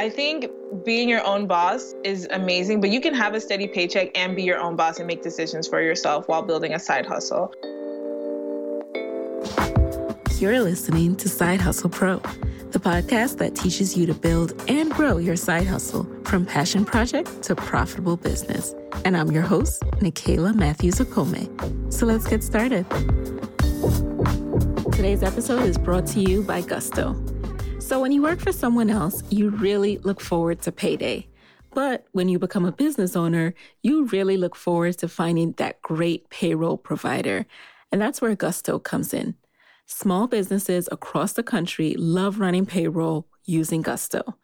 I think being your own boss is amazing, but you can have a steady paycheck and be your own boss and make decisions for yourself while building a side hustle. You're listening to Side Hustle Pro, the podcast that teaches you to build and grow your side hustle from passion project to profitable business. And I'm your host, Nicaila Matthews Okome. So let's get started. Today's episode is brought to you by Gusto. So, when you work for someone else, you really look forward to payday. But when you become a business owner, you really look forward to finding that great payroll provider. And that's where Gusto comes in. Small businesses across the country love running payroll using Gusto.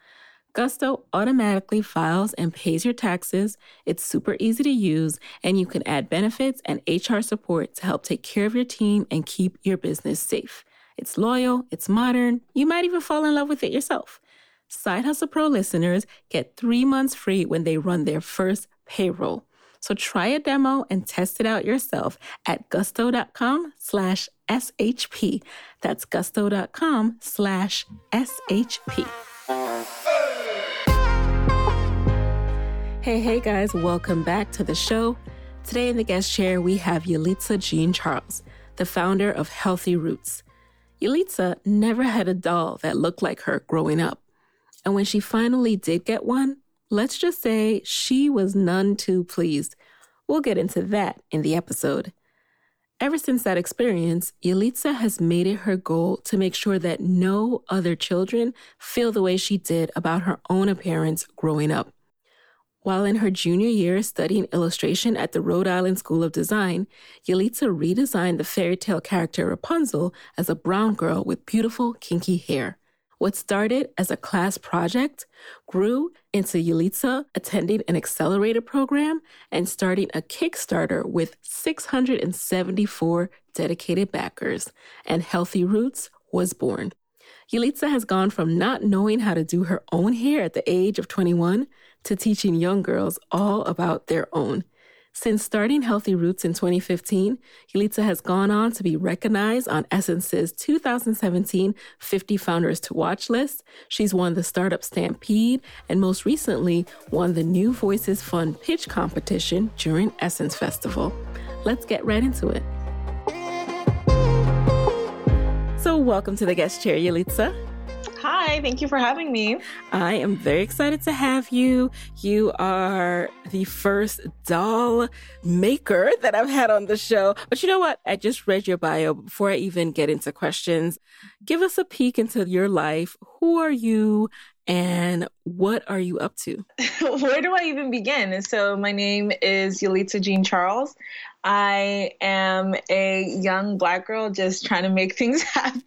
Gusto automatically files and pays your taxes. It's super easy to use, and you can add benefits and HR support to help take care of your team and keep your business safe. It's loyal, it's modern, you might even fall in love with it yourself. Side Hustle Pro listeners get three months free when they run their first payroll. So try a demo and test it out yourself at gusto.com slash SHP. That's gusto.com slash SHP. Hey, hey guys, welcome back to the show. Today in the guest chair, we have Yelitsa Jean Charles, the founder of Healthy Roots. Yelitsa never had a doll that looked like her growing up. And when she finally did get one, let's just say she was none too pleased. We'll get into that in the episode. Ever since that experience, Yelitsa has made it her goal to make sure that no other children feel the way she did about her own appearance growing up. While in her junior year studying illustration at the Rhode Island School of Design, Yelitsa redesigned the fairy tale character Rapunzel as a brown girl with beautiful, kinky hair. What started as a class project grew into Yelitsa attending an accelerator program and starting a Kickstarter with 674 dedicated backers, and Healthy Roots was born. Yelitsa has gone from not knowing how to do her own hair at the age of 21 to teaching young girls all about their own. Since starting Healthy Roots in 2015, Yelitsa has gone on to be recognized on Essence's 2017 50 Founders to Watch list. She's won the Startup Stampede and most recently won the New Voices Fund pitch competition during Essence Festival. Let's get right into it. So, welcome to the guest chair, Yelitsa. Hi, thank you for having me. I am very excited to have you. You are the first doll maker that I've had on the show. But you know what? I just read your bio before I even get into questions. Give us a peek into your life. Who are you? And what are you up to? Where do I even begin? So, my name is Yelitsa Jean Charles. I am a young black girl just trying to make things happen.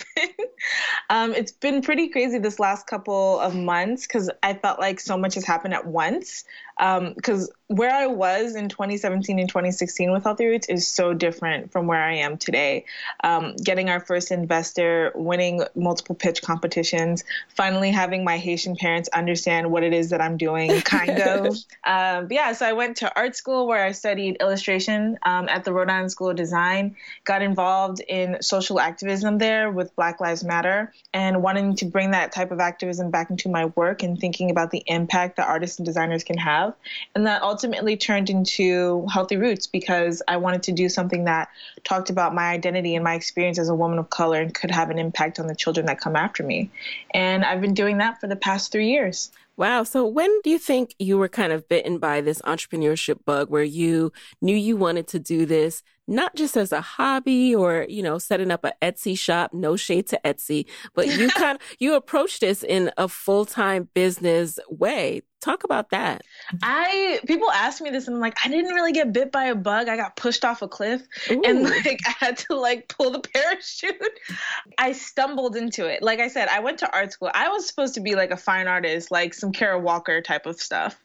um, it's been pretty crazy this last couple of months because I felt like so much has happened at once because um, where I was in 2017 and 2016 with Healthy Roots is so different from where I am today. Um, getting our first investor, winning multiple pitch competitions, finally having my Haitian parents understand what it is that I'm doing, kind of. Um, yeah, so I went to art school where I studied illustration um, at the Rhode Island School of Design, got involved in social activism there with Black Lives Matter, and wanting to bring that type of activism back into my work and thinking about the impact that artists and designers can have. And that ultimately turned into Healthy Roots because I wanted to do something that talked about my identity and my experience as a woman of color and could have an impact on the children that come after me. And I've been doing that for the past three years. Wow. So when do you think you were kind of bitten by this entrepreneurship bug where you knew you wanted to do this, not just as a hobby or, you know, setting up an Etsy shop, no shade to Etsy, but you kind of, you approached this in a full-time business way. Talk about that. I, people ask me this and I'm like, I didn't really get bit by a bug. I got pushed off a cliff Ooh. and like I had to like pull the parachute. I stumbled into it. Like I said, I went to art school. I was supposed to be like a fine artist, like some Kara Walker type of stuff.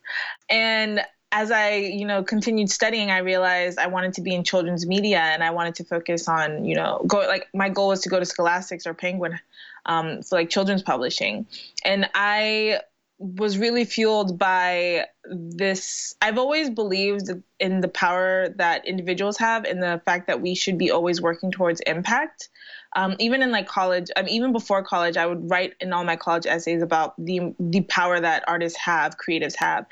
And as I, you know, continued studying, I realized I wanted to be in children's media and I wanted to focus on, you know, go like my goal was to go to Scholastics or Penguin, um, so like children's publishing, and I was really fueled by this. I've always believed in the power that individuals have and the fact that we should be always working towards impact. Um, even in like college, even before college, I would write in all my college essays about the the power that artists have, creatives have,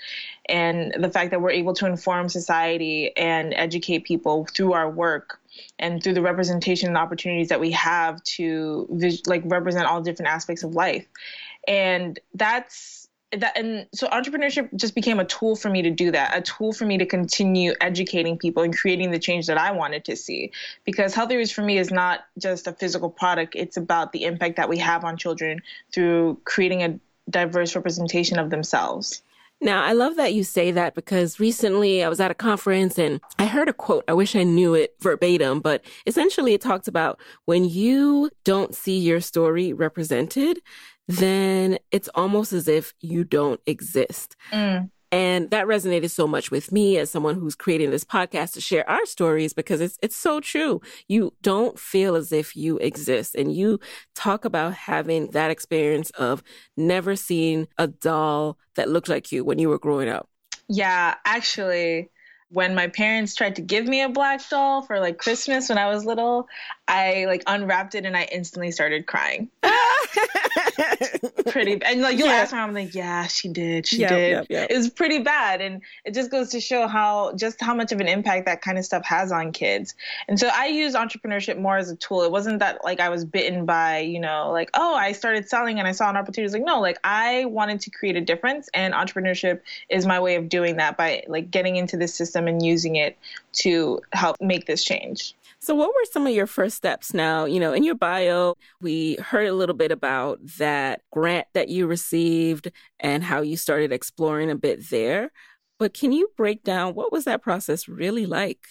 and the fact that we're able to inform society and educate people through our work and through the representation and opportunities that we have to like represent all different aspects of life. And that's that and so entrepreneurship just became a tool for me to do that a tool for me to continue educating people and creating the change that i wanted to see because healthy roots for me is not just a physical product it's about the impact that we have on children through creating a diverse representation of themselves now, I love that you say that because recently I was at a conference and I heard a quote. I wish I knew it verbatim, but essentially it talks about when you don't see your story represented, then it's almost as if you don't exist. Mm. And that resonated so much with me as someone who's creating this podcast to share our stories because it's it's so true. You don't feel as if you exist. And you talk about having that experience of never seeing a doll that looked like you when you were growing up. Yeah, actually, when my parents tried to give me a black doll for like Christmas when I was little, I like unwrapped it and I instantly started crying. pretty and like you'll yeah. ask mom, I'm like, yeah, she did, she yep, did. Yep, yep. It was pretty bad, and it just goes to show how just how much of an impact that kind of stuff has on kids. And so I use entrepreneurship more as a tool. It wasn't that like I was bitten by you know like oh I started selling and I saw an opportunity. It's like no, like I wanted to create a difference, and entrepreneurship is my way of doing that by like getting into this system and using it to help make this change. So, what were some of your first steps now? You know, in your bio, we heard a little bit about that grant that you received and how you started exploring a bit there. But can you break down what was that process really like?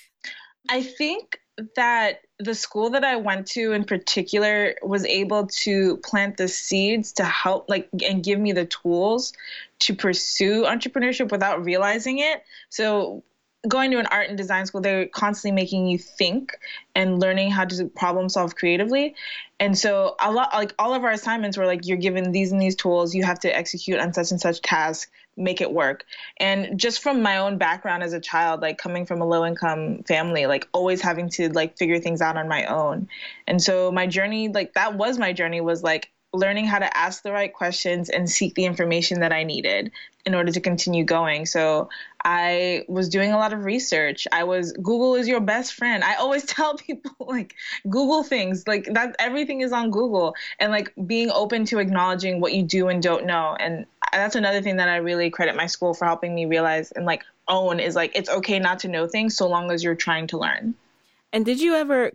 I think that the school that I went to in particular was able to plant the seeds to help like and give me the tools to pursue entrepreneurship without realizing it. So going to an art and design school, they're constantly making you think and learning how to problem solve creatively. And so a lot like all of our assignments were like you're given these and these tools, you have to execute on such and such task, make it work. And just from my own background as a child, like coming from a low income family, like always having to like figure things out on my own. And so my journey, like that was my journey was like learning how to ask the right questions and seek the information that I needed in order to continue going. So I was doing a lot of research. I was Google is your best friend. I always tell people like Google things. Like that everything is on Google and like being open to acknowledging what you do and don't know. And that's another thing that I really credit my school for helping me realize and like own is like it's okay not to know things so long as you're trying to learn. And did you ever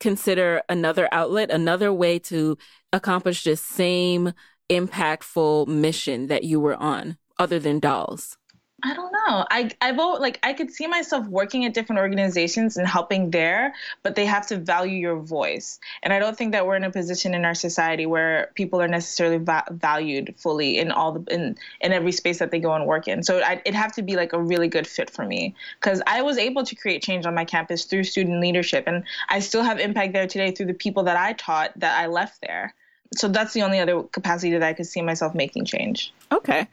consider another outlet, another way to accomplish the same impactful mission that you were on other than dolls? I don't know. I I vote like I could see myself working at different organizations and helping there, but they have to value your voice. And I don't think that we're in a position in our society where people are necessarily va- valued fully in all the in in every space that they go and work in. So I, it'd have to be like a really good fit for me because I was able to create change on my campus through student leadership, and I still have impact there today through the people that I taught that I left there. So that's the only other capacity that I could see myself making change. Okay.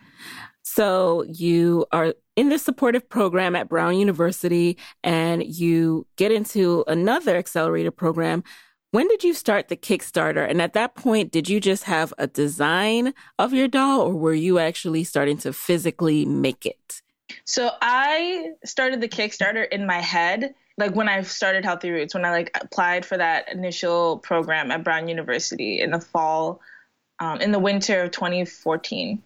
So you are in the supportive program at Brown University and you get into another accelerator program. When did you start the Kickstarter? And at that point, did you just have a design of your doll or were you actually starting to physically make it? So I started the Kickstarter in my head like when I started Healthy Roots, when I like applied for that initial program at Brown University in the fall, um, in the winter of 2014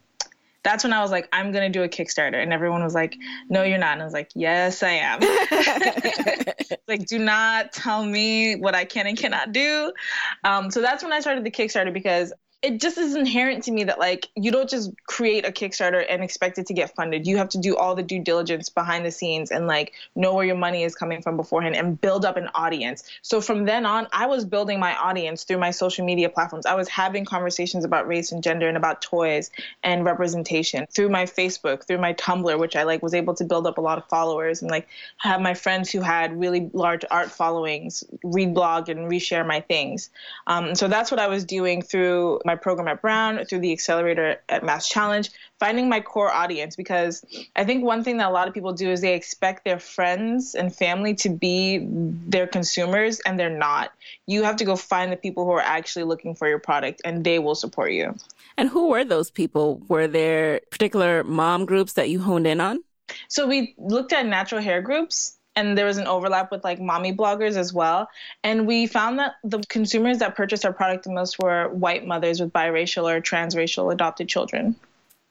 that's when I was like, I'm gonna do a Kickstarter, and everyone was like, No, you're not. And I was like, Yes, I am. like, do not tell me what I can and cannot do. Um, so that's when I started the Kickstarter because it just is inherent to me that like you don't just create a Kickstarter and expect it to get funded. You have to do all the due diligence behind the scenes and like know where your money is coming from beforehand and build up an audience. So from then on, I was building my audience through my social media platforms. I was having conversations about race and gender and about toys and representation through my Facebook, through my Tumblr, which I like was able to build up a lot of followers and like have my friends who had really large art followings read blog and reshare my things. Um, so that's what I was doing through my program at Brown, through the accelerator at MassChallenge, finding my core audience because I think one thing that a lot of people do is they expect their friends and family to be their consumers and they're not. You have to go find the people who are actually looking for your product and they will support you. And who were those people? Were there particular mom groups that you honed in on? So we looked at natural hair groups and there was an overlap with like mommy bloggers as well. And we found that the consumers that purchased our product the most were white mothers with biracial or transracial adopted children.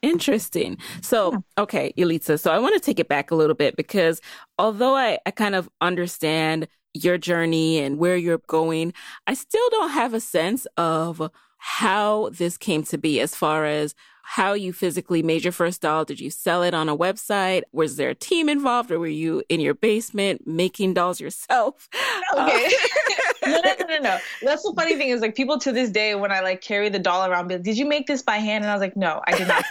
Interesting. So, okay, Yelitsa, so I want to take it back a little bit because although I, I kind of understand your journey and where you're going, I still don't have a sense of how this came to be as far as how you physically made your first doll. Did you sell it on a website? Was there a team involved or were you in your basement making dolls yourself? Okay. Uh, no, no, no, no, no. That's the funny thing is like people to this day, when I like carry the doll around, be like, did you make this by hand? And I was like, no, I did not.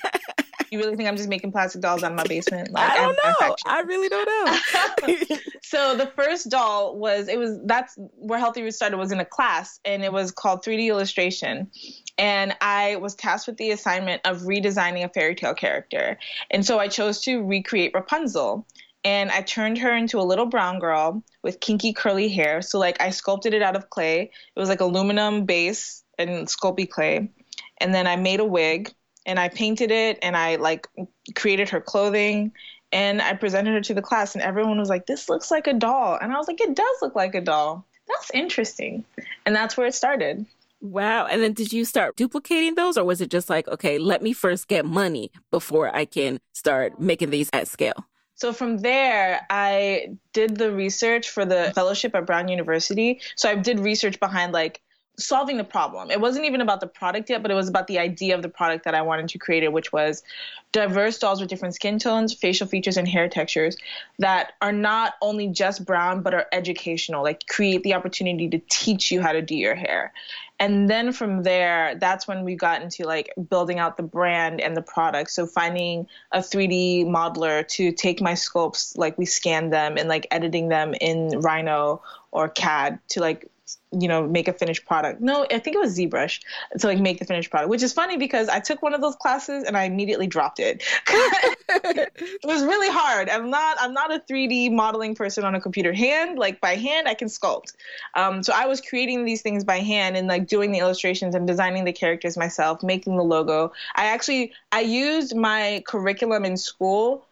you really think I'm just making plastic dolls out of my basement? Like, I don't know. I really don't know. so the first doll was it was that's where Healthy Roots started was in a class and it was called 3D illustration and I was tasked with the assignment of redesigning a fairy tale character. And so I chose to recreate Rapunzel. And I turned her into a little brown girl with kinky curly hair. So like I sculpted it out of clay. It was like aluminum base and sculpey clay. And then I made a wig and I painted it and I like created her clothing and I presented her to the class and everyone was like, This looks like a doll. And I was like, It does look like a doll. That's interesting. And that's where it started. Wow. And then did you start duplicating those or was it just like, okay, let me first get money before I can start making these at scale? So from there, I did the research for the fellowship at Brown University. So I did research behind like solving the problem. It wasn't even about the product yet, but it was about the idea of the product that I wanted to create, it, which was diverse dolls with different skin tones, facial features, and hair textures that are not only just brown, but are educational, like create the opportunity to teach you how to do your hair. And then from there, that's when we got into like building out the brand and the product. So finding a 3D modeler to take my sculpts, like we scanned them and like editing them in Rhino or CAD to like you know, make a finished product. No, I think it was ZBrush to like make the finished product, which is funny because I took one of those classes and I immediately dropped it. it was really hard. I'm not I'm not a 3D modeling person on a computer. Hand, like by hand, I can sculpt. Um, so I was creating these things by hand and like doing the illustrations and designing the characters myself, making the logo. I actually I used my curriculum in school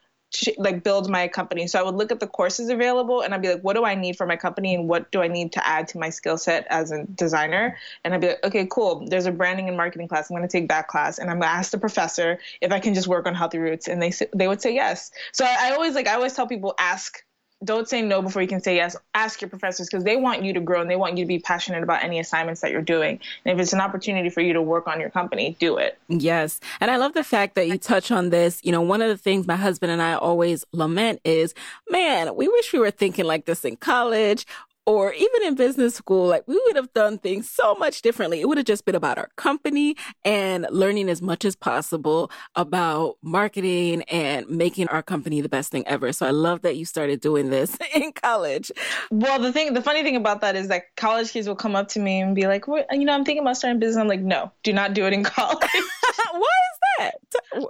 like build my company. So I would look at the courses available and I'd be like, what do I need for my company and what do I need to add to my skill set as a designer? And I'd be like, okay, cool. There's a branding and marketing class. I'm going to take that class and I'm going to ask the professor if I can just work on healthy roots. And they they would say yes. So I, I always like I always tell people ask don't say no before you can say yes. Ask your professors because they want you to grow and they want you to be passionate about any assignments that you're doing. And if it's an opportunity for you to work on your company, do it. Yes. And I love the fact that you touch on this. You know, one of the things my husband and I always lament is, man, we wish we were thinking like this in college or even in business school, like we would have done things so much differently. It would have just been about our company and learning as much as possible about marketing and making our company the best thing ever. So I love that you started doing this in college. Well, the thing, the funny thing about that is that college kids will come up to me and be like, well, you know, I'm thinking about starting business. I'm like, no, do not do it in college. Why is that?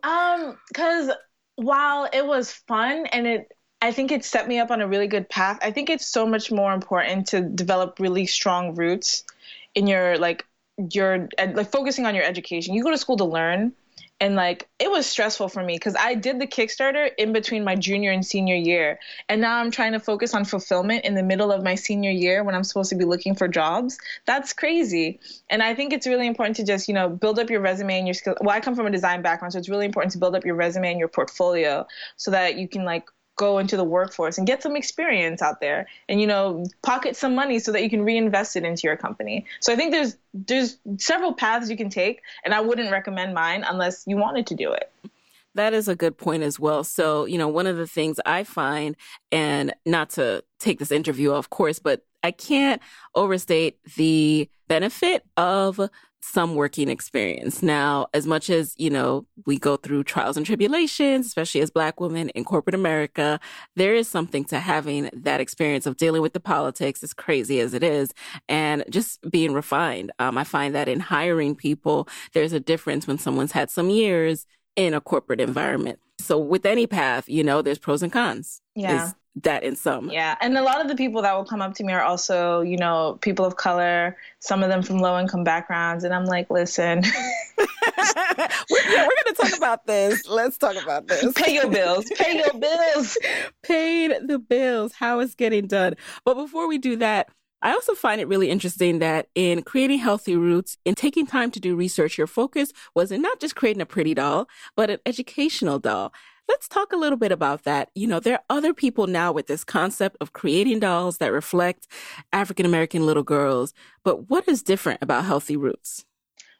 Um, because while it was fun and it I think it set me up on a really good path. I think it's so much more important to develop really strong roots in your like your like focusing on your education. You go to school to learn and like it was stressful for me cuz I did the Kickstarter in between my junior and senior year and now I'm trying to focus on fulfillment in the middle of my senior year when I'm supposed to be looking for jobs. That's crazy. And I think it's really important to just, you know, build up your resume and your skills. Well, I come from a design background, so it's really important to build up your resume and your portfolio so that you can like go into the workforce and get some experience out there and you know pocket some money so that you can reinvest it into your company so i think there's there's several paths you can take and i wouldn't recommend mine unless you wanted to do it That is a good point as well. So, you know, one of the things I find, and not to take this interview, of course, but I can't overstate the benefit of some working experience. Now, as much as, you know, we go through trials and tribulations, especially as Black women in corporate America, there is something to having that experience of dealing with the politics, as crazy as it is, and just being refined. Um, I find that in hiring people, there's a difference when someone's had some years in a corporate environment. So with any path, you know, there's pros and cons. Yeah. Is that in some. Yeah. And a lot of the people that will come up to me are also, you know, people of color, some of them from low income backgrounds. And I'm like, listen. we're, yeah, we're going to talk about this. Let's talk about this. Pay your bills. Pay your bills. Paid the bills. How it's getting done. But before we do that, I also find it really interesting that in creating healthy roots, in taking time to do research, your focus was in not just creating a pretty doll, but an educational doll. Let's talk a little bit about that. You know, there are other people now with this concept of creating dolls that reflect African American little girls, but what is different about Healthy Roots?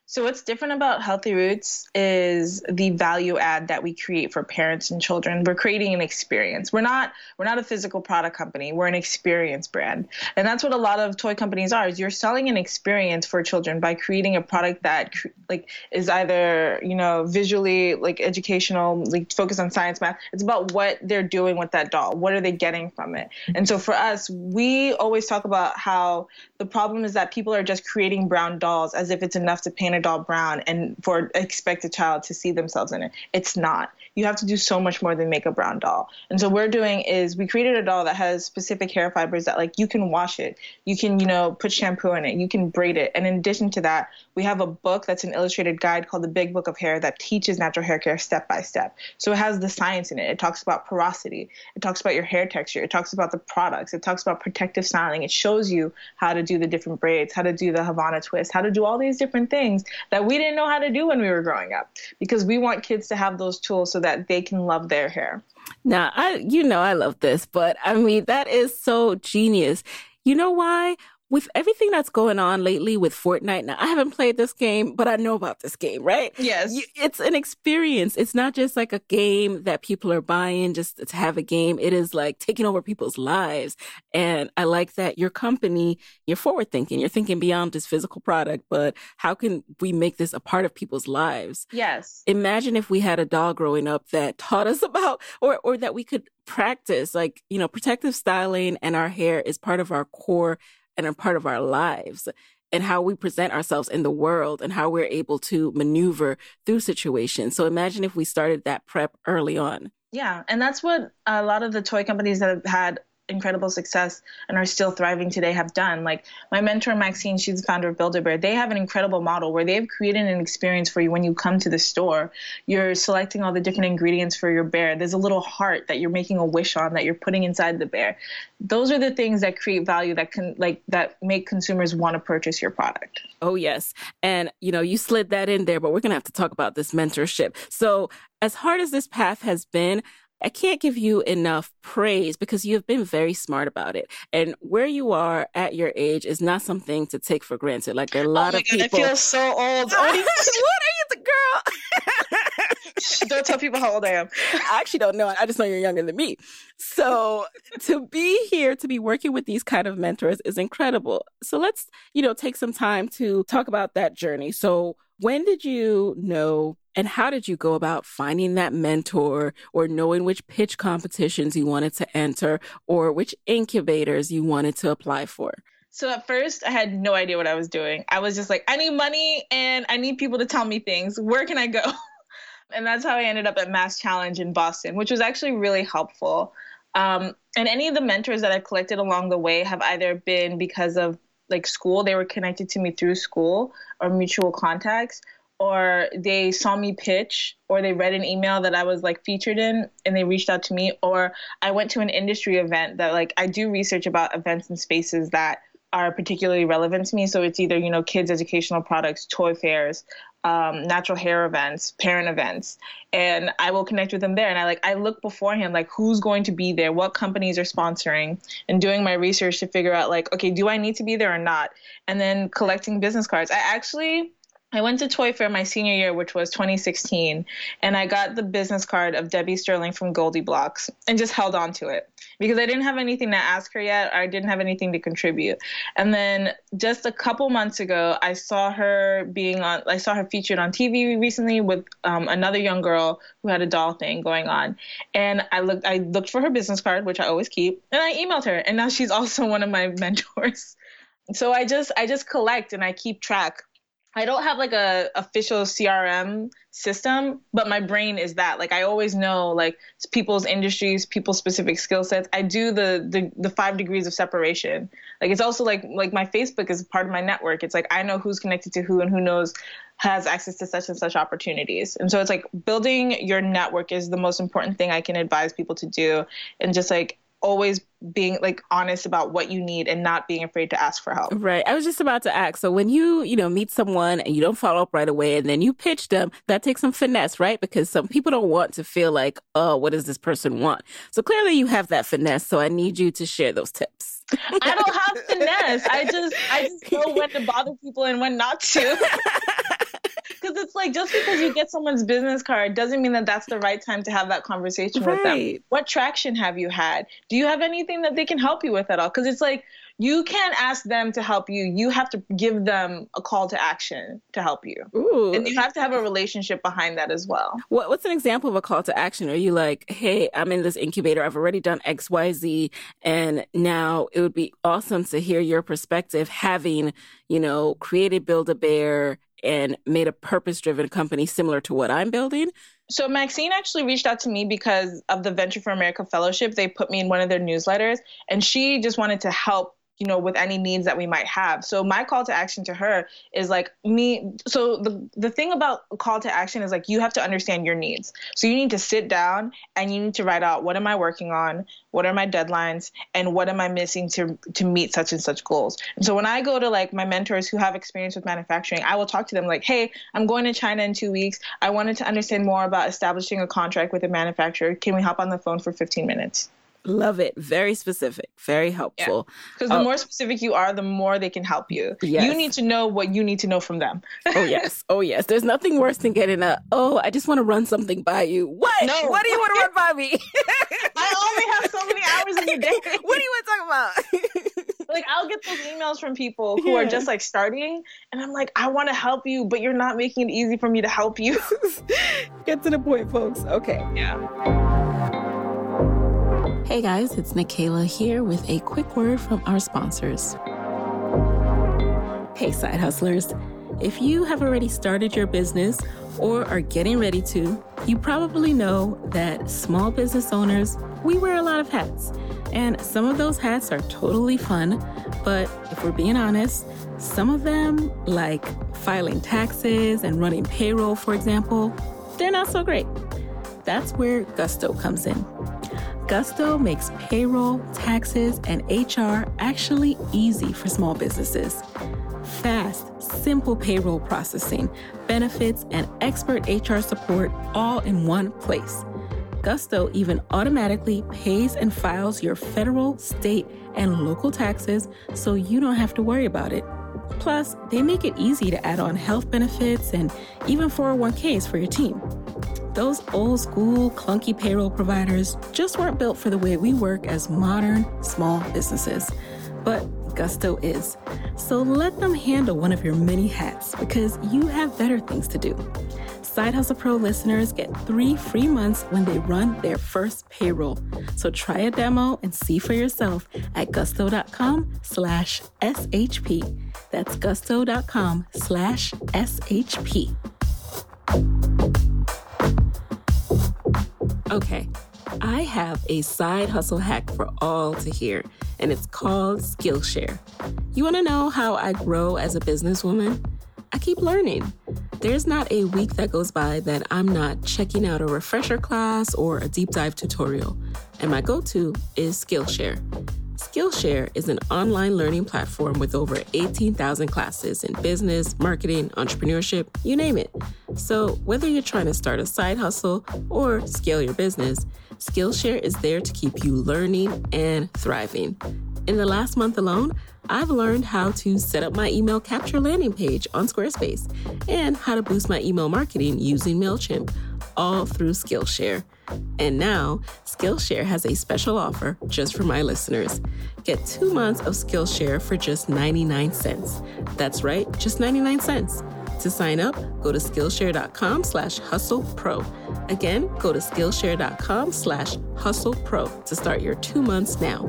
So what's different about Healthy Roots is the value add that we create for parents and children. We're creating an experience. We're not we're not a physical product company. We're an experience brand. And that's what a lot of toy companies are. Is you're selling an experience for children by creating a product that like is either, you know, visually like educational, like focused on science math. It's about what they're doing with that doll. What are they getting from it? And so for us, we always talk about how the problem is that people are just creating brown dolls as if it's enough to paint doll brown and for expect a child to see themselves in it. It's not. You have to do so much more than make a brown doll. And so what we're doing is we created a doll that has specific hair fibers that like you can wash it, you can you know put shampoo in it, you can braid it. And in addition to that, we have a book that's an illustrated guide called the Big Book of Hair that teaches natural hair care step by step. So it has the science in it. It talks about porosity. It talks about your hair texture. It talks about the products. It talks about protective styling. It shows you how to do the different braids, how to do the Havana twist, how to do all these different things that we didn't know how to do when we were growing up because we want kids to have those tools so that they can love their hair. Now, I you know I love this, but I mean that is so genius. You know why? With everything that's going on lately with Fortnite, now I haven't played this game, but I know about this game, right? Yes. It's an experience. It's not just like a game that people are buying just to have a game. It is like taking over people's lives. And I like that your company, you're forward thinking. You're thinking beyond this physical product, but how can we make this a part of people's lives? Yes. Imagine if we had a doll growing up that taught us about, or, or that we could practice like, you know, protective styling and our hair is part of our core and a part of our lives and how we present ourselves in the world and how we're able to maneuver through situations. So imagine if we started that prep early on. Yeah, and that's what a lot of the toy companies that have had incredible success and are still thriving today have done. Like my mentor Maxine, she's the founder of Build-A-Bear. They have an incredible model where they've created an experience for you when you come to the store. You're selecting all the different ingredients for your bear. There's a little heart that you're making a wish on that you're putting inside the bear. Those are the things that create value that can like that make consumers want to purchase your product. Oh yes. And you know, you slid that in there, but we're going to have to talk about this mentorship. So, as hard as this path has been, I can't give you enough praise because you have been very smart about it. And where you are at your age is not something to take for granted. Like there are a oh lot oh of God, people. I feel so old. what are you, the girl? don't tell people how old I am. I actually don't know. I just know you're younger than me. So to be here, to be working with these kind of mentors is incredible. So let's, you know, take some time to talk about that journey. So when did you know and how did you go about finding that mentor or knowing which pitch competitions you wanted to enter or which incubators you wanted to apply for? So at first, I had no idea what I was doing. I was just like, I need money and I need people to tell me things. Where can I go? and that's how I ended up at MassChallenge in Boston, which was actually really helpful. Um, and any of the mentors that I've collected along the way have either been because of like school, they were connected to me through school or mutual contacts, or they saw me pitch or they read an email that I was like featured in and they reached out to me or I went to an industry event that like I do research about events and spaces that are particularly relevant to me. So it's either you know kids educational products toy fairs um, natural hair events parent events and I will connect with them there. And I like I look beforehand like who's going to be there what companies are sponsoring and doing my research to figure out like okay do I need to be there or not? And then collecting business cards. I actually I went to Toy Fair my senior year, which was 2016, and I got the business card of Debbie Sterling from GoldieBlox and just held on to it because I didn't have anything to ask her yet. I didn't have anything to contribute. And then just a couple months ago, I saw her being on, I saw her featured on TV recently with um, another young girl who had a doll thing going on. And I looked, I looked for her business card, which I always keep, and I emailed her. And now she's also one of my mentors. So I just, I just collect and I keep track I don't have like a official CRM system, but my brain is that. Like I always know like people's industries, people's specific skill sets. I do the, the the five degrees of separation. Like it's also like like my Facebook is part of my network. It's like I know who's connected to who and who knows has access to such and such opportunities. And so it's like building your network is the most important thing I can advise people to do. And just like always being like honest about what you need and not being afraid to ask for help. Right. I was just about to ask. So when you, you know, meet someone and you don't follow up right away and then you pitch them, that takes some finesse, right? Because some people don't want to feel like, oh, what does this person want? So clearly you have that finesse. So I need you to share those tips. I don't have finesse. I just I just know when to bother people and when not to. because it's like just because you get someone's business card doesn't mean that that's the right time to have that conversation right. with them. What traction have you had? Do you have anything that they can help you with at all? Because it's like you can't ask them to help you. You have to give them a call to action to help you. Ooh. And you have to have a relationship behind that as well. What, what's an example of a call to action? Are you like, hey, I'm in this incubator. I've already done XYZ. And now it would be awesome to hear your perspective having, you know, created Build a Bear and made a purpose driven company similar to what I'm building. So Maxine actually reached out to me because of the Venture for America Fellowship. They put me in one of their newsletters and she just wanted to help you know with any needs that we might have. So my call to action to her is like me so the the thing about call to action is like you have to understand your needs. So you need to sit down and you need to write out what am i working on? What are my deadlines? And what am i missing to to meet such and such goals? And so when i go to like my mentors who have experience with manufacturing i will talk to them like hey i'm going to china in 2 weeks. I wanted to understand more about establishing a contract with a manufacturer. Can we hop on the phone for 15 minutes Love it. Very specific. Very helpful. Because yeah. the uh, more specific you are, the more they can help you. Yes. You need to know what you need to know from them. oh yes. Oh yes. There's nothing worse than getting a oh, I just want to run something by you. What? No. What do you want to run by me? I only have so many hours in the day. what do you want to talk about? like I'll get those emails from people who yeah. are just like starting and I'm like, I want to help you, but you're not making it easy for me to help you. get to the point, folks. Okay. Yeah. Hey guys, it's Nicaila here with a quick word from our sponsors. Hey, side hustlers. If you have already started your business or are getting ready to, you probably know that small business owners, we wear a lot of hats. And some of those hats are totally fun, but if we're being honest, some of them, like filing taxes and running payroll, for example, they're not so great. That's where Gusto comes in. Gusto makes payroll, taxes, and HR actually easy for small businesses. Fast, simple payroll processing, benefits, and expert HR support all in one place. Gusto even automatically pays and files your federal, state, and local taxes so you don't have to worry about it. Plus, they make it easy to add on health benefits and even 401ks for your team. Those old school, clunky payroll providers just weren't built for the way we work as modern, small businesses. But Gusto is. So let them handle one of your many hats because you have better things to do. Side Hustle Pro listeners get three free months when they run their first payroll. So try a demo and see for yourself at gusto.com slash SHP. That's gusto.com slash SHP. Okay, I have a side hustle hack for all to hear, and it's called Skillshare. You want to know how I grow as a businesswoman? I keep learning. There's not a week that goes by that I'm not checking out a refresher class or a deep dive tutorial, and my go to is Skillshare. Skillshare is an online learning platform with over 18,000 classes in business, marketing, entrepreneurship, you name it. So, whether you're trying to start a side hustle or scale your business, Skillshare is there to keep you learning and thriving. In the last month alone, I've learned how to set up my email capture landing page on Squarespace and how to boost my email marketing using MailChimp, all through Skillshare. And now, Skillshare has a special offer just for my listeners. Get two months of Skillshare for just 99 cents. That's right, just 99 cents. To sign up, go to Skillshare.com slash hustle pro. Again, go to Skillshare.com slash hustle pro to start your two months now.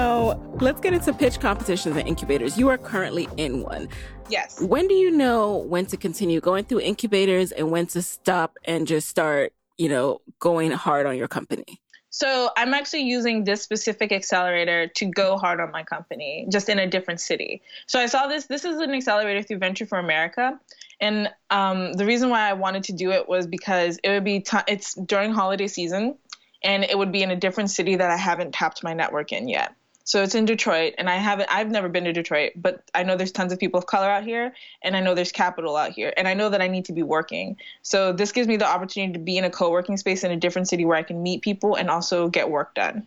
Now, let's get into pitch competitions and incubators. You are currently in one. Yes. When do you know when to continue going through incubators and when to stop and just start, you know, going hard on your company? So I'm actually using this specific accelerator to go hard on my company, just in a different city. So I saw this. This is an accelerator through Venture for America, and um, the reason why I wanted to do it was because it would be t- it's during holiday season, and it would be in a different city that I haven't tapped my network in yet. So it's in Detroit, and I haven't. I've never been to Detroit, but I know there's tons of people of color out here, and I know there's capital out here, and I know that I need to be working. So this gives me the opportunity to be in a co-working space in a different city where I can meet people and also get work done.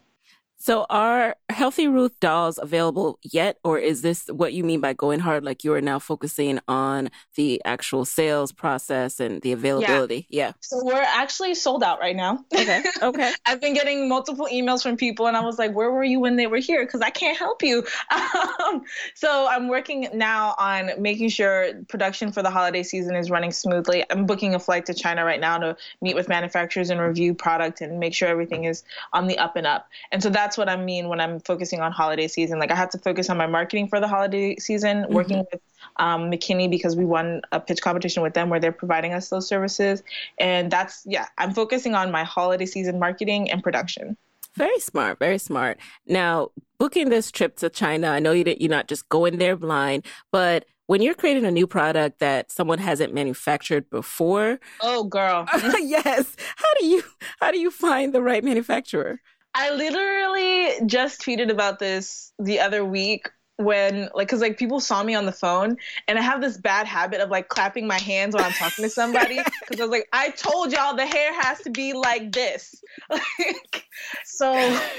So are Healthy Roots dolls available yet, or is this what you mean by going hard? Like you are now focusing on the actual sales process and the availability? Yeah. yeah. So we're actually sold out right now. Okay. Okay. I've been getting multiple emails from people, and I was like, "Where were you when they were here?" Because I can't help you. Um, so I'm working now on making sure production for the holiday season is running smoothly. I'm booking a flight to China right now to meet with manufacturers and review product and make sure everything is on the up and up. And so that's that's what I mean when I'm focusing on holiday season. Like I had to focus on my marketing for the holiday season, mm-hmm. working with um, McKinney because we won a pitch competition with them where they're providing us those services. And that's, yeah, I'm focusing on my holiday season marketing and production. Very smart, very smart. Now, booking this trip to China, I know you you're not just going there blind, but when you're creating a new product that someone hasn't manufactured before, oh girl, yes, how do you how do you find the right manufacturer? I literally just tweeted about this the other week when like because like people saw me on the phone and i have this bad habit of like clapping my hands when i'm talking to somebody because i was like i told y'all the hair has to be like this. Like so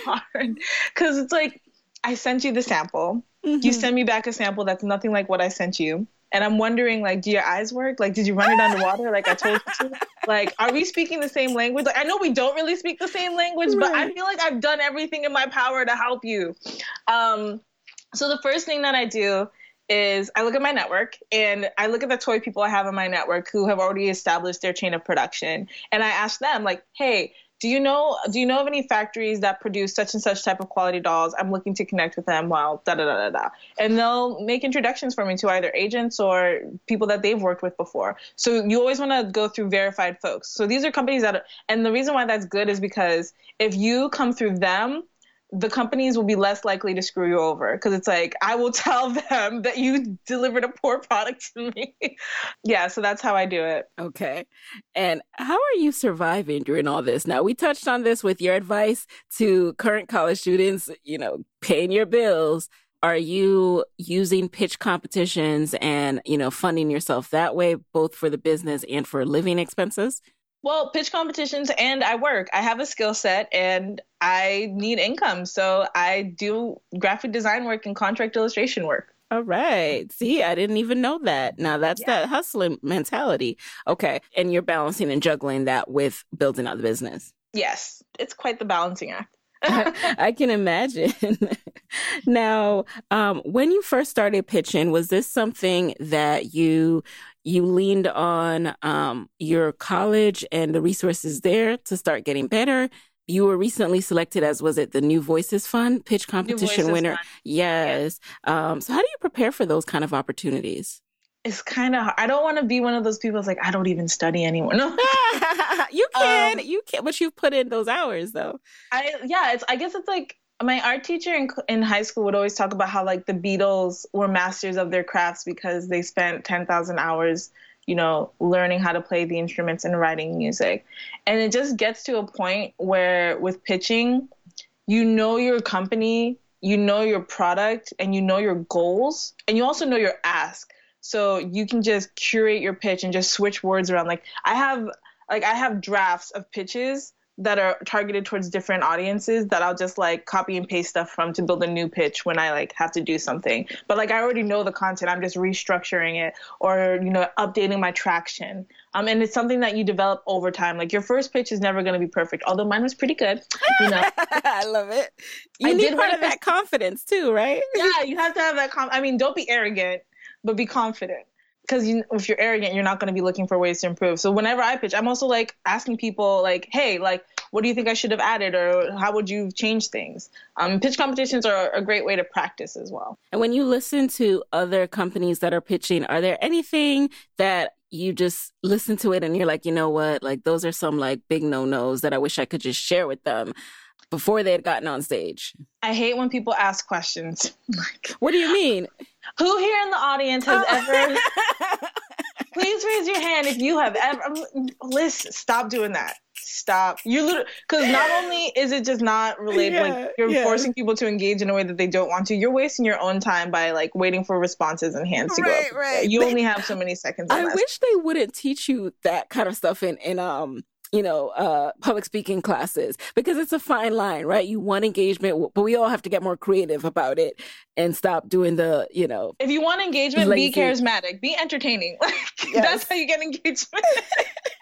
hard. Because it's like i sent you the sample. Mm-hmm. you send me back a sample that's nothing like what i sent you and I'm wondering, like, do your eyes work? Like, did you run it underwater? Like I told you to? Like, are we speaking the same language? Like, I know we don't really speak the same language, right. but I feel like I've done everything in my power to help you. Um, so the first thing that I do is I look at my network and I look at the toy people I have in my network who have already established their chain of production. And I ask them, like, hey, do you know do you know of any factories that produce such and such type of quality dolls? I'm looking to connect with them while da da da da da. And they'll make introductions for me to either agents or people that they've worked with before. So you always want to go through verified folks. So these are companies that are, and the reason why that's good is because if you come through them the companies will be less likely to screw you over because it's like I will tell them that you delivered a poor product to me. yeah, so that's how I do it. Okay. And how are you surviving during all this? Now, we touched on this with your advice to current college students, you know, paying your bills. Are you using pitch competitions and, you know, funding yourself that way both for the business and for living expenses? Well, pitch competitions and I work. I have a skill set and I need income. So I do graphic design work and contract illustration work. All right. See, I didn't even know that. Now that's yeah. that hustling mentality. Okay. And you're balancing and juggling that with building out the business. Yes. It's quite the balancing act. I can imagine. now, um, when you first started pitching, was this something that you you leaned on um, your college and the resources there to start getting better? You were recently selected as was it the New Voices Fund pitch competition winner? Fund. Yes. Yeah. Um, so, how do you prepare for those kind of opportunities? it's kind of I don't want to be one of those people that's like I don't even study anymore. No, you can, um, you can, but you've put in those hours though. I yeah, it's I guess it's like my art teacher in in high school would always talk about how like the Beatles were masters of their crafts because they spent ten thousand hours, you know, learning how to play the instruments and writing music, and it just gets to a point where with pitching, you know your company, you know your product, and you know your goals, and you also know your ask so you can just curate your pitch and just switch words around. Like I have like I have drafts of pitches that are targeted towards different audiences that I'll just like copy and paste stuff from to build a new pitch when I like have to do something. But like I already know the content, I'm just restructuring it or you know updating my traction. Um, and it's something that you develop over time. Like your first pitch is never going to be perfect, although mine was pretty good. You know, I love it. You I need part of that confidence too, right? yeah, you have to have that. Com- I mean, don't be arrogant, but be confident because you, if you're arrogant, you're not going to be looking for ways to improve. So whenever I pitch, I'm also like asking people like, hey, like, what do you think I should have added, or how would you change things? Um, pitch competitions are a great way to practice as well. And when you listen to other companies that are pitching, are there anything that you just listen to it and you're like, you know what, like those are some like big no nos that I wish I could just share with them before they had gotten on stage? I hate when people ask questions. like, what do you mean? Who here in the audience has oh. ever? Please raise your hand if you have ever. Listen, stop doing that. Stop. You literally because not only is it just not related, yeah, like you're yeah. forcing people to engage in a way that they don't want to. You're wasting your own time by like waiting for responses and hands to right, go. Up. Right. You only have so many seconds. I wish they wouldn't teach you that kind of stuff in in um you know, uh, public speaking classes because it's a fine line, right? You want engagement, but we all have to get more creative about it and stop doing the, you know. If you want engagement, lazy. be charismatic, be entertaining. yes. That's how you get engagement.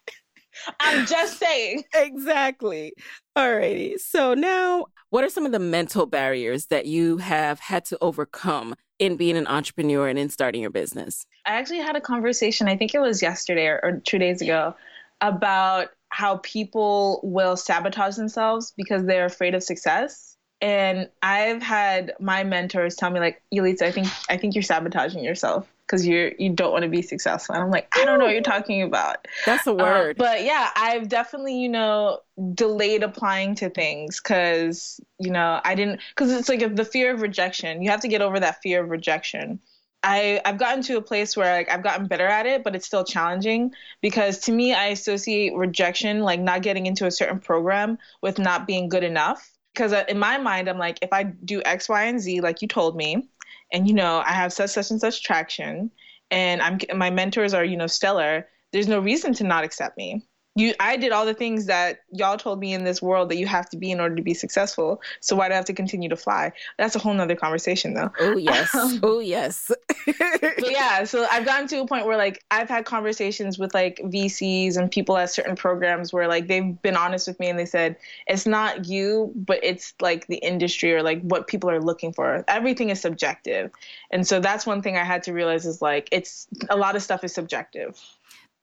I'm just saying. Exactly. Alrighty. So now, what are some of the mental barriers that you have had to overcome in being an entrepreneur and in starting your business? I actually had a conversation, I think it was yesterday or, or two days ago, about how people will sabotage themselves because they're afraid of success. And I've had my mentors tell me like, Yelitsa, I think I think you're sabotaging yourself because you're you don't want to be successful. And I'm like, I don't know what you're talking about. That's a uh, word. but yeah, I've definitely you know delayed applying to things because you know I didn't because it's like the fear of rejection. You have to get over that fear of rejection. I, I've gotten to a place where like I've gotten better at it, but it's still challenging because to me I associate rejection, like not getting into a certain program, with not being good enough. Because uh, in my mind, I'm like, if I do X, Y, and Z, like you told me, and you know I have such such and such traction, and I'm my mentors are you know stellar, there's no reason to not accept me you I did all the things that y'all told me in this world that you have to be in order to be successful. So why do I have to continue to fly? That's a whole nother conversation though. Oh yes. Um, oh yes. but yeah, so I've gotten to a point where like I've had conversations with like VCs and people at certain programs where like they've been honest with me and they said it's not you, but it's like the industry or like what people are looking for. Everything is subjective. And so that's one thing I had to realize is like it's a lot of stuff is subjective.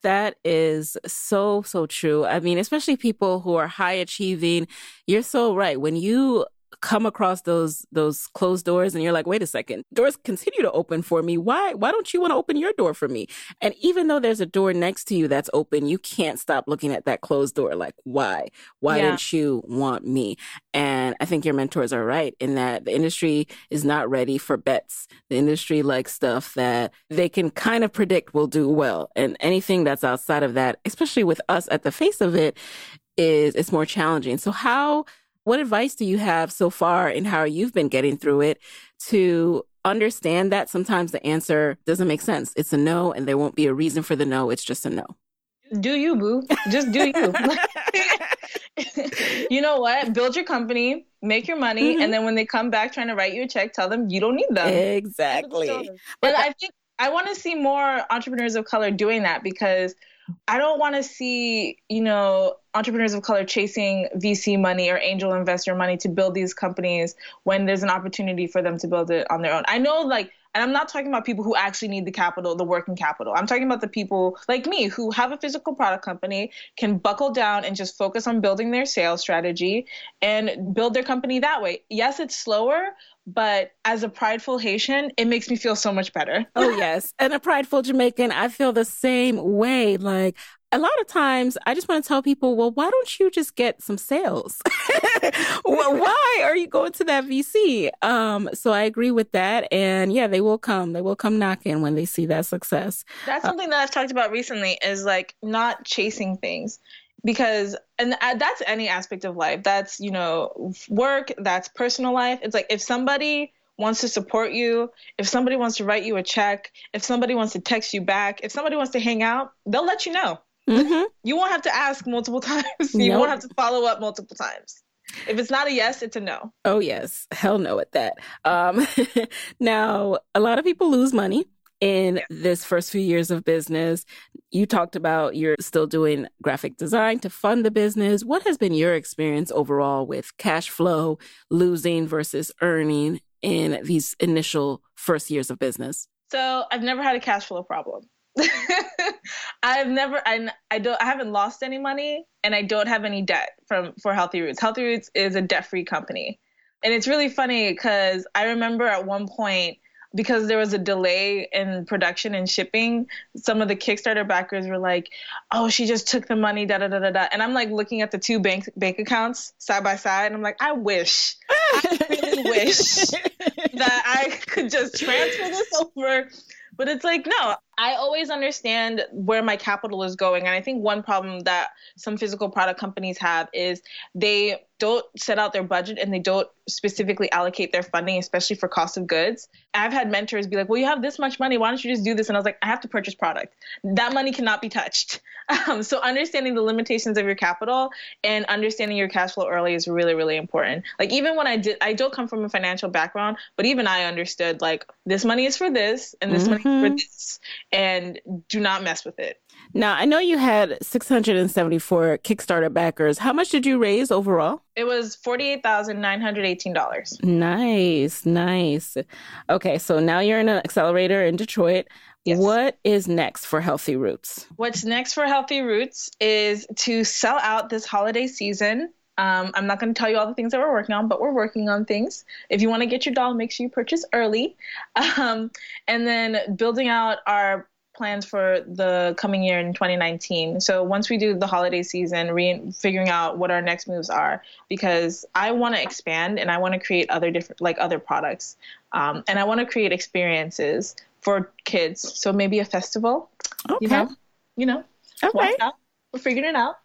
That is so, so true. I mean, especially people who are high achieving. You're so right. When you come across those those closed doors and you're like wait a second. Doors continue to open for me. Why why don't you want to open your door for me? And even though there's a door next to you that's open you can't stop looking at that closed door like why? Why yeah. didn't you want me? And i think your mentors are right in that the industry is not ready for bets. The industry likes stuff that they can kind of predict will do well. And anything that's outside of that especially with us at the face of it is it's more challenging. So how what advice do you have so far in how you've been getting through it to understand that sometimes the answer doesn't make sense? It's a no, and there won't be a reason for the no. It's just a no. Do you, boo? Just do you. you know what? Build your company, make your money, mm-hmm. and then when they come back trying to write you a check, tell them you don't need them. Exactly. But I think I want to see more entrepreneurs of color doing that because I don't want to see, you know, entrepreneurs of color chasing VC money or angel investor money to build these companies when there's an opportunity for them to build it on their own. I know, like, and I'm not talking about people who actually need the capital, the working capital. I'm talking about the people like me who have a physical product company, can buckle down and just focus on building their sales strategy and build their company that way. Yes, it's slower, but as a prideful Haitian, it makes me feel so much better. oh, yes. And a prideful Jamaican, I feel the same way. Like, a lot of times I just want to tell people, well, why don't you just get some sales? well, why are you going to that VC? Um, so I agree with that. And yeah, they will come. They will come knocking when they see that success. That's uh, something that I've talked about recently is like not chasing things because and that's any aspect of life that's you know work that's personal life it's like if somebody wants to support you if somebody wants to write you a check if somebody wants to text you back if somebody wants to hang out they'll let you know Mm-hmm. You won't have to ask multiple times. You nope. won't have to follow up multiple times. If it's not a yes, it's a no. Oh yes, hell no at that. Um, now, a lot of people lose money in this first few years of business. You talked about you're still doing graphic design to fund the business. What has been your experience overall with cash flow, losing versus earning in these initial first years of business? So I've never had a cash flow problem. I've never I, I don't I haven't lost any money and I don't have any debt from for Healthy Roots. Healthy Roots is a debt-free company. And it's really funny cuz I remember at one point because there was a delay in production and shipping, some of the Kickstarter backers were like, "Oh, she just took the money, da da da da da." And I'm like looking at the two bank bank accounts side by side, and I'm like, "I wish, I really wish that I could just transfer this over." But it's like, no, I always understand where my capital is going. And I think one problem that some physical product companies have is they don't set out their budget and they don't specifically allocate their funding, especially for cost of goods. I've had mentors be like, well, you have this much money. Why don't you just do this? And I was like, I have to purchase product. That money cannot be touched. Um, so understanding the limitations of your capital and understanding your cash flow early is really, really important. Like even when I did, I don't come from a financial background, but even I understood like this money is for this and this mm-hmm. money is for mm-hmm. this and do not mess with it. Now, I know you had 674 Kickstarter backers. How much did you raise overall? It was $48,918. Nice, nice. Okay, so now you're in an accelerator in Detroit. Yes. What is next for Healthy Roots? What's next for Healthy Roots is to sell out this holiday season. Um, I'm not going to tell you all the things that we're working on, but we're working on things. If you want to get your doll, make sure you purchase early. Um, and then building out our plans for the coming year in 2019. So once we do the holiday season, re- figuring out what our next moves are, because I want to expand and I want to create other different, like other products, um, and I want to create experiences for kids. So maybe a festival. Okay. You know, you know. Okay. We're figuring it out.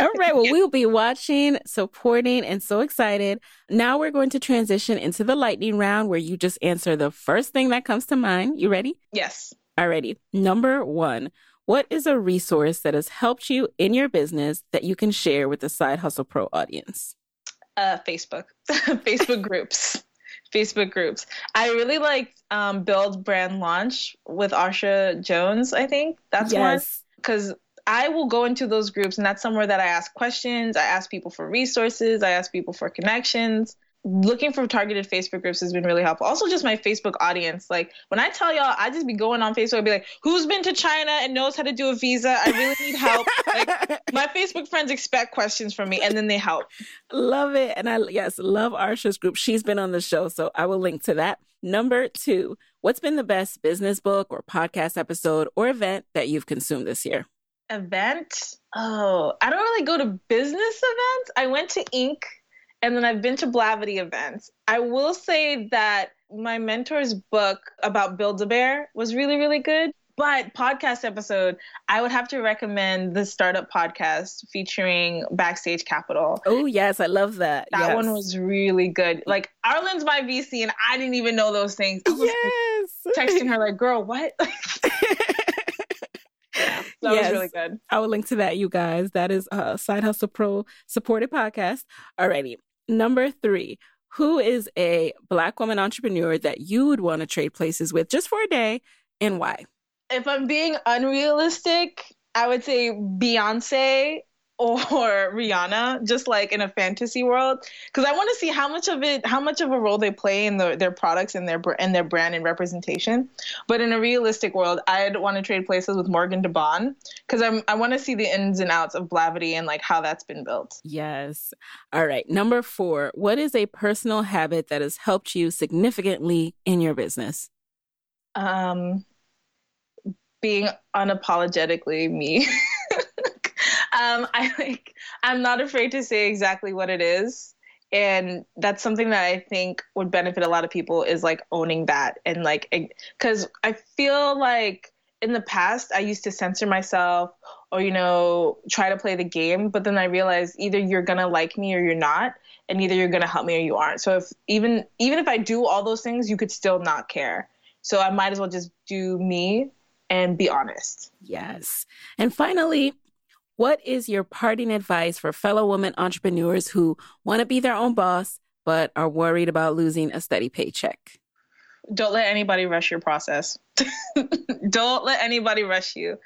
All right. Well, we'll be watching, supporting, and so excited. Now we're going to transition into the lightning round where you just answer the first thing that comes to mind. You ready? Yes. Alrighty. Number one, what is a resource that has helped you in your business that you can share with the Side Hustle Pro audience? Uh, Facebook, Facebook groups, Facebook groups. I really like um, Build Brand Launch with Arsha Jones. I think that's yes. one because I will go into those groups, and that's somewhere that I ask questions. I ask people for resources. I ask people for connections looking for targeted Facebook groups has been really helpful. Also, just my Facebook audience. Like when I tell y'all, I just be going on Facebook and be like, "Who's been to China and knows how to do a visa? I really need help." like my Facebook friends expect questions from me, and then they help. Love it, and I yes love Arsha's group. She's been on the show, so I will link to that. Number two, what's been the best business book or podcast episode or event that you've consumed this year? Event? Oh, I don't really go to business events. I went to Inc and then I've been to Blavity events. I will say that my mentor's book about Build a Bear was really, really good. But podcast episode, I would have to recommend the startup podcast featuring Backstage Capital. Oh yes, I love that. That yes. one was really good. Like Arlan's my VC, and I didn't even know those things. yes, like, texting her like, "Girl, what?" Yeah, that yes. was really good. I will link to that, you guys. That is a Side Hustle Pro supported podcast. Alrighty. Number three, who is a Black woman entrepreneur that you would want to trade places with just for a day and why? If I'm being unrealistic, I would say Beyonce or Rihanna, just like in a fantasy world, because I want to see how much of it, how much of a role they play in the, their products and their and their brand and representation. But in a realistic world, I'd want to trade places with Morgan DeBaun because I'm I want to see the ins and outs of Blavity and like how that's been built. Yes. All right. Number four. What is a personal habit that has helped you significantly in your business? Um, being unapologetically me. Um, I like I'm not afraid to say exactly what it is. And that's something that I think would benefit a lot of people is like owning that and like because I feel like in the past I used to censor myself or you know try to play the game, but then I realized either you're gonna like me or you're not, and either you're gonna help me or you aren't. So if even even if I do all those things, you could still not care. So I might as well just do me and be honest. Yes. And finally, What is your parting advice for fellow women entrepreneurs who want to be their own boss but are worried about losing a steady paycheck? Don't let anybody rush your process. Don't let anybody rush you.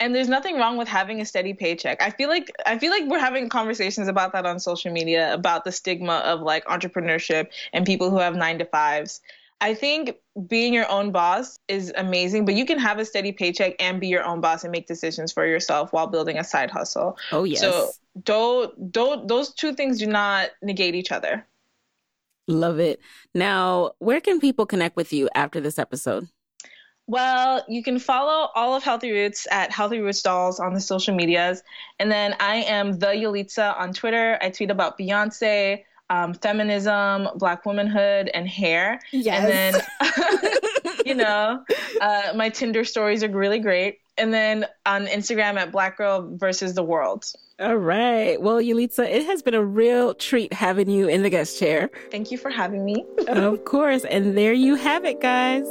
And there's nothing wrong with having a steady paycheck. I feel like I feel like we're having conversations about that on social media about the stigma of like entrepreneurship and people who have 9 to 5s. I think being your own boss is amazing, but you can have a steady paycheck and be your own boss and make decisions for yourself while building a side hustle. Oh yes. So don't don't those two things do not negate each other. Love it. Now, where can people connect with you after this episode? Well, you can follow all of Healthy Roots at Healthy Roots Dolls on the social medias. And then I am the Yelitsa on Twitter. I tweet about Beyonce, um, feminism, black womanhood, and hair. Yes. And then, you know, uh, my Tinder stories are really great. And then on Instagram at Black Girl versus the World. All right. Well, Yelitsa, it has been a real treat having you in the guest chair. Thank you for having me. of course. And there you have it, guys.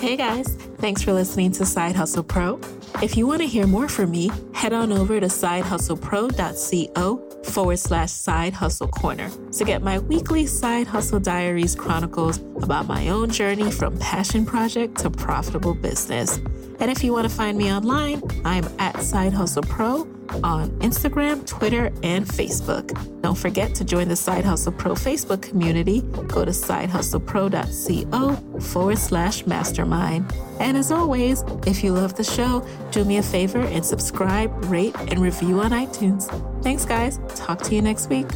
Hey guys, thanks for listening to Side Hustle Pro. If you want to hear more from me, head on over to sidehustlepro.co forward slash side hustle corner to get my weekly side hustle diaries chronicles about my own journey from passion project to profitable business. And if you want to find me online, I'm at Side Hustle Pro on Instagram, Twitter, and Facebook. Don't forget to join the Side Hustle Pro Facebook community. Go to sidehustlepro.co forward slash mastermind. And as always, if you love the show, do me a favor and subscribe, rate, and review on iTunes. Thanks, guys. Talk to you next week.